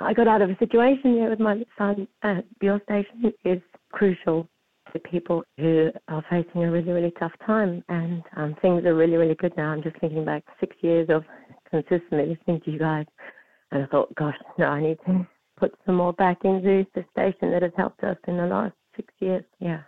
I got out of a situation there with my son at your station is crucial to people who are facing a really, really tough time. And um, things are really, really good now. I'm just thinking back six years of consistently listening to you guys. And I thought, gosh, no, I need to put some more back into the station that has helped us in the last six years. Yeah.